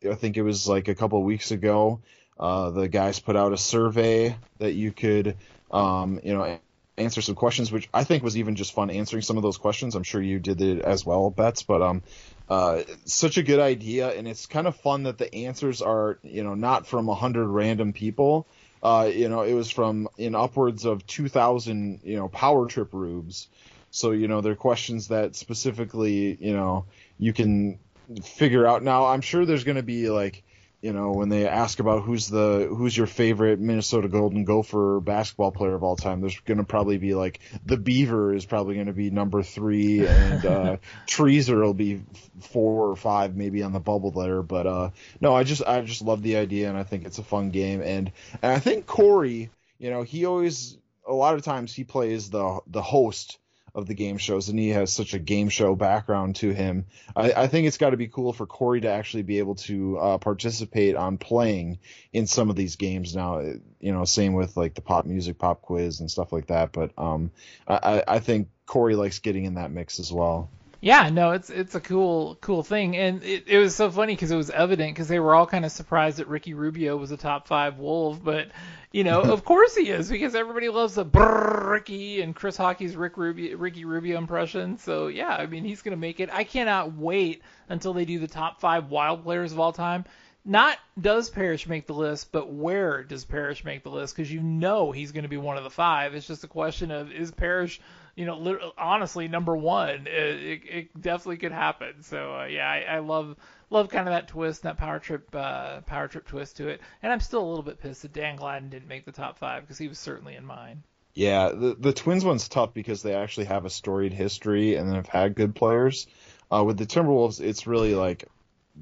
Speaker 12: I think it was like a couple weeks ago. Uh, the guys put out a survey that you could, um, you know, answer some questions, which I think was even just fun answering some of those questions. I'm sure you did it as well, Bets, but um, uh, such a good idea, and it's kind of fun that the answers are you know not from a hundred random people. Uh, you know, it was from in upwards of two thousand you know power trip rubes. So you know, they're questions that specifically you know you can figure out. Now, I'm sure there's going to be like you know, when they ask about who's the who's your favorite Minnesota Golden Gopher basketball player of all time, there's going to probably be like the Beaver is probably going to be number three, and uh, Treaser will be four or five maybe on the bubble there. But uh, no, I just I just love the idea, and I think it's a fun game, and and I think Corey, you know, he always a lot of times he plays the the host of the game shows, and he has such a game show background to him. I, I think it's got to be cool for Corey to actually be able to uh, participate on playing in some of these games now. You know, same with like the pop music, pop quiz, and stuff like that. But um, I, I think Corey likes getting in that mix as well.
Speaker 11: Yeah, no, it's it's a cool cool thing, and it, it was so funny because it was evident because they were all kind of surprised that Ricky Rubio was a top five Wolf, but you know, of course he is because everybody loves the brrr Ricky and Chris Hawkey's Rick Rubio, Ricky Rubio impression. So yeah, I mean he's gonna make it. I cannot wait until they do the top five Wild players of all time. Not does Parrish make the list, but where does Parrish make the list? Because you know he's going to be one of the five. It's just a question of is Parrish you know, literally, honestly, number one, it, it, it definitely could happen. So uh, yeah, I, I love love kind of that twist, that power trip uh, power trip twist to it. And I'm still a little bit pissed that Dan Gladden didn't make the top five because he was certainly in mine.
Speaker 12: Yeah, the the Twins one's tough because they actually have a storied history and have had good players. Uh, with the Timberwolves, it's really like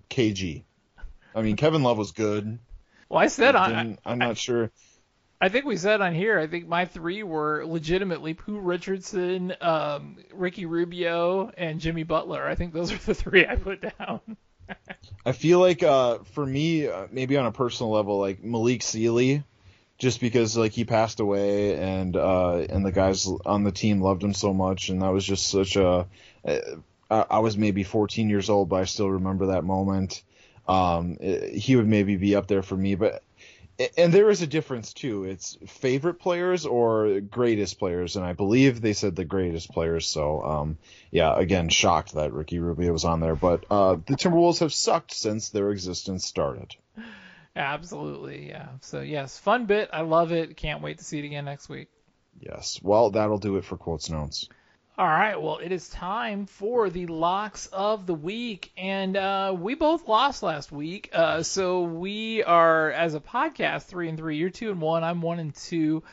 Speaker 12: KG. I mean, Kevin Love was good.
Speaker 11: Well, I said I,
Speaker 12: I'm not sure.
Speaker 11: I think we said on here. I think my three were legitimately Pooh Richardson, um, Ricky Rubio, and Jimmy Butler. I think those are the three I put down.
Speaker 12: I feel like uh, for me, uh, maybe on a personal level, like Malik Sealy, just because like he passed away and uh, and the guys on the team loved him so much, and that was just such a. Uh, I was maybe 14 years old, but I still remember that moment. Um, it, he would maybe be up there for me, but and there is a difference too. It's favorite players or greatest players, and I believe they said the greatest players. So, um, yeah, again, shocked that Ricky Rubio was on there. But uh, the Timberwolves have sucked since their existence started.
Speaker 11: Absolutely, yeah. So yes, fun bit. I love it. Can't wait to see it again next week.
Speaker 12: Yes. Well, that'll do it for quotes notes.
Speaker 11: All right, well, it is time for the locks of the week, and uh, we both lost last week, uh, so we are as a podcast three and three. You're two and one. I'm one and two.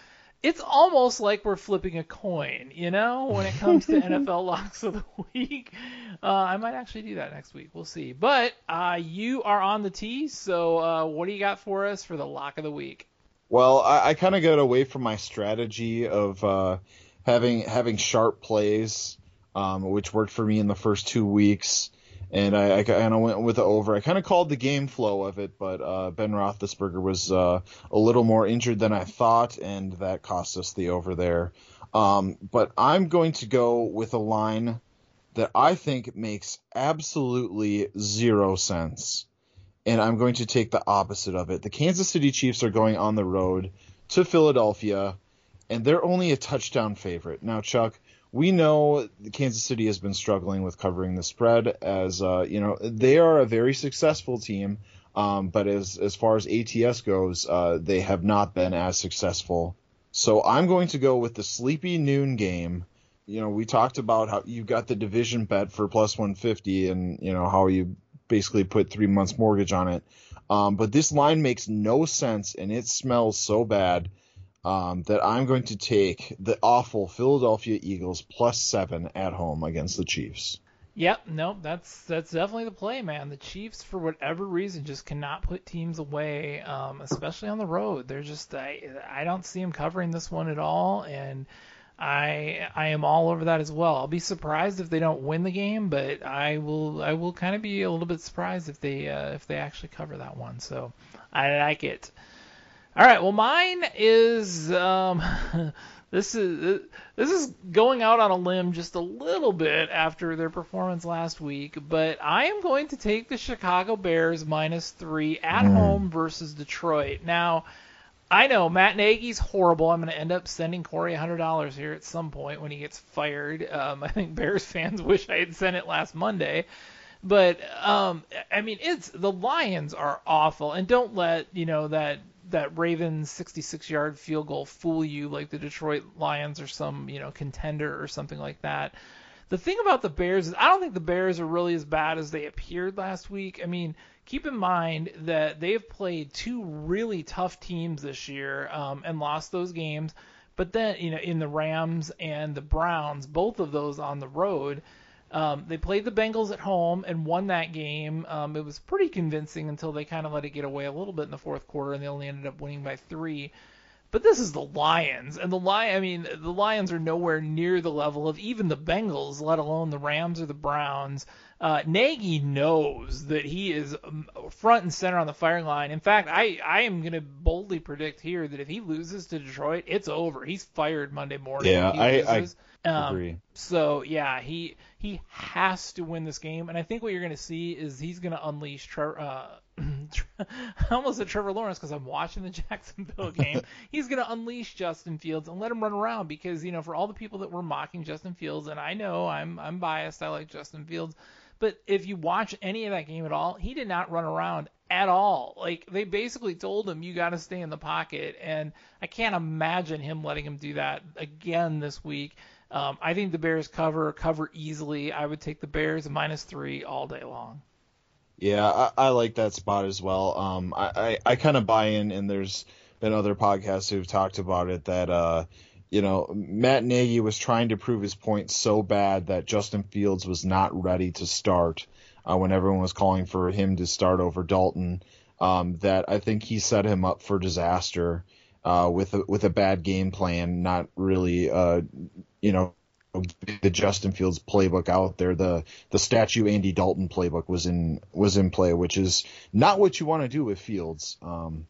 Speaker 11: It's almost like we're flipping a coin, you know, when it comes to NFL locks of the week. Uh, I might actually do that next week. We'll see. But uh, you are on the tee, so uh, what do you got for us for the lock of the week?
Speaker 12: Well, I, I kind of got away from my strategy of uh, having having sharp plays, um, which worked for me in the first two weeks. And I, I of went with the over. I kind of called the game flow of it, but uh, Ben Roethlisberger was uh, a little more injured than I thought, and that cost us the over there. Um, but I'm going to go with a line that I think makes absolutely zero sense, and I'm going to take the opposite of it. The Kansas City Chiefs are going on the road to Philadelphia and they're only a touchdown favorite. Now, Chuck, we know Kansas City has been struggling with covering the spread, as uh, you know they are a very successful team, um, but as as far as ATS goes, uh, they have not been as successful. So I'm going to go with the sleepy noon game. You know, we talked about how you got the division bet for plus 150, and you know how you basically put three months mortgage on it. Um, but this line makes no sense, and it smells so bad um, that I'm going to take the awful Philadelphia Eagles plus seven at home against the Chiefs.
Speaker 11: Yep, no, that's that's definitely the play, man. The Chiefs, for whatever reason, just cannot put teams away, um, especially on the road. They're just I I don't see them covering this one at all, and I I am all over that as well. I'll be surprised if they don't win the game, but I will I will kind of be a little bit surprised if they uh, if they actually cover that one. So I like it. All right. Well, mine is um, this is this is going out on a limb just a little bit after their performance last week, but I am going to take the Chicago Bears minus three at
Speaker 12: Mm.
Speaker 11: home versus Detroit. Now, I know Matt Nagy's horrible. I'm going to end up sending Corey $100 here at some point when he gets fired. Um, I think Bears fans wish I had sent it last Monday. But um, I mean, it's the Lions are awful, and don't let you know that that Ravens 66-yard field goal fool you like the Detroit Lions or some you know contender or something like that. The thing about the Bears is I don't think the Bears are really as bad as they appeared last week. I mean, keep in mind that they've played two really tough teams this year um, and lost those games. But then, you know, in the Rams and the Browns, both of those on the road, um, they played the Bengals at home and won that game. Um, it was pretty convincing until they kind of let it get away a little bit in the fourth quarter, and they only ended up winning by three. But this is the Lions, and the Lion. I mean, the Lions are nowhere near the level of even the Bengals, let alone the Rams or the Browns. Uh, Nagy knows that he is um, front and center on the firing line. In fact, I, I am going to boldly predict here that if he loses to Detroit, it's over. He's fired Monday morning.
Speaker 12: Yeah, I- I.
Speaker 11: Um,
Speaker 12: agree.
Speaker 11: So yeah, he he has to win this game, and I think what you're going to see is he's going to unleash. Tre- uh, I almost said Trevor Lawrence because I'm watching the Jacksonville game. he's going to unleash Justin Fields and let him run around because you know for all the people that were mocking Justin Fields, and I know I'm I'm biased. I like Justin Fields. But if you watch any of that game at all, he did not run around at all. Like they basically told him you got to stay in the pocket, and I can't imagine him letting him do that again this week. Um, I think the Bears cover cover easily. I would take the Bears minus three all day long.
Speaker 12: Yeah, I, I like that spot as well. Um, I, I, I kind of buy in, and there's been other podcasts who've talked about it that, uh, you know, Matt Nagy was trying to prove his point so bad that Justin Fields was not ready to start uh, when everyone was calling for him to start over Dalton. Um, that I think he set him up for disaster uh, with a, with a bad game plan, not really, uh, you know, the Justin Fields playbook out there. The the statue Andy Dalton playbook was in was in play, which is not what you want to do with Fields. Um,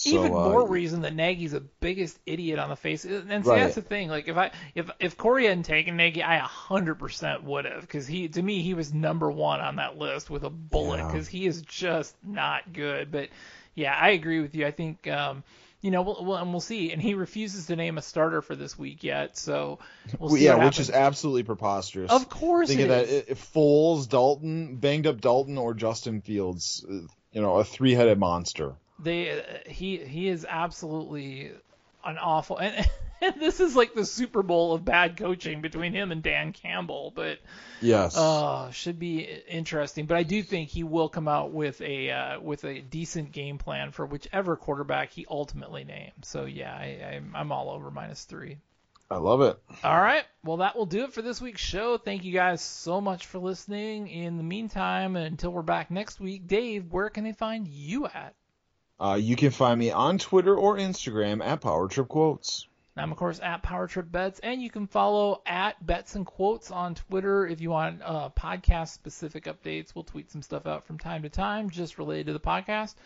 Speaker 12: so,
Speaker 11: Even
Speaker 12: uh,
Speaker 11: more reason that Nagy's the biggest idiot on the face. And see,
Speaker 12: Right.
Speaker 11: that's the thing. Like if I if if Corey hadn't taken Nagy, I 100% would have because he to me he was number one on that list with a bullet
Speaker 12: Yeah.
Speaker 11: because he is just not good. But yeah, I agree with you. I think. um you know, we'll, we'll, and we'll see. And he refuses to name a starter for this week yet, so we'll see.
Speaker 12: yeah, which is absolutely preposterous.
Speaker 11: Of course
Speaker 12: Think of that. If Foles, Dalton, banged up Dalton, or Justin Fields, uh, you know, a three headed monster.
Speaker 11: They uh, he he is absolutely an awful and, and this is like the Super Bowl of bad coaching between him and Dan Campbell, but
Speaker 12: Yes.
Speaker 11: uh, should be interesting. But I do think he will come out with a uh, with a decent game plan for whichever quarterback he ultimately names. So yeah, I, I'm I'm all over minus three.
Speaker 12: I love it.
Speaker 11: All right. Well, that will do it for this week's show. Thank you guys so much for listening. In the meantime, until we're back next week, Dave, where can they find you at?
Speaker 12: Uh, you can find me on Twitter or Instagram at Power Trip Quotes.
Speaker 11: I'm, of course, at Power Trip Bets, and you can follow at Bets and Quotes on Twitter if you want uh, podcast specific updates. We'll tweet some stuff out from time to time just related to the podcast.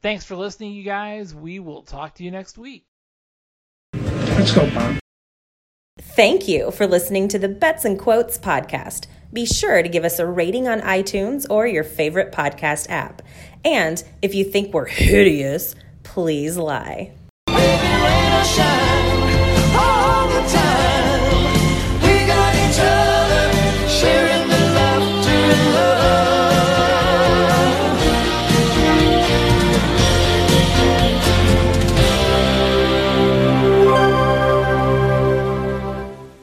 Speaker 11: Thanks for listening, you guys. We will talk to you next week.
Speaker 17: Let's go, Bob.
Speaker 7: Thank you for listening to the Bets and Quotes podcast. Be sure to give us a rating on iTunes or your favorite podcast app. And if you think we're hideous, please lie.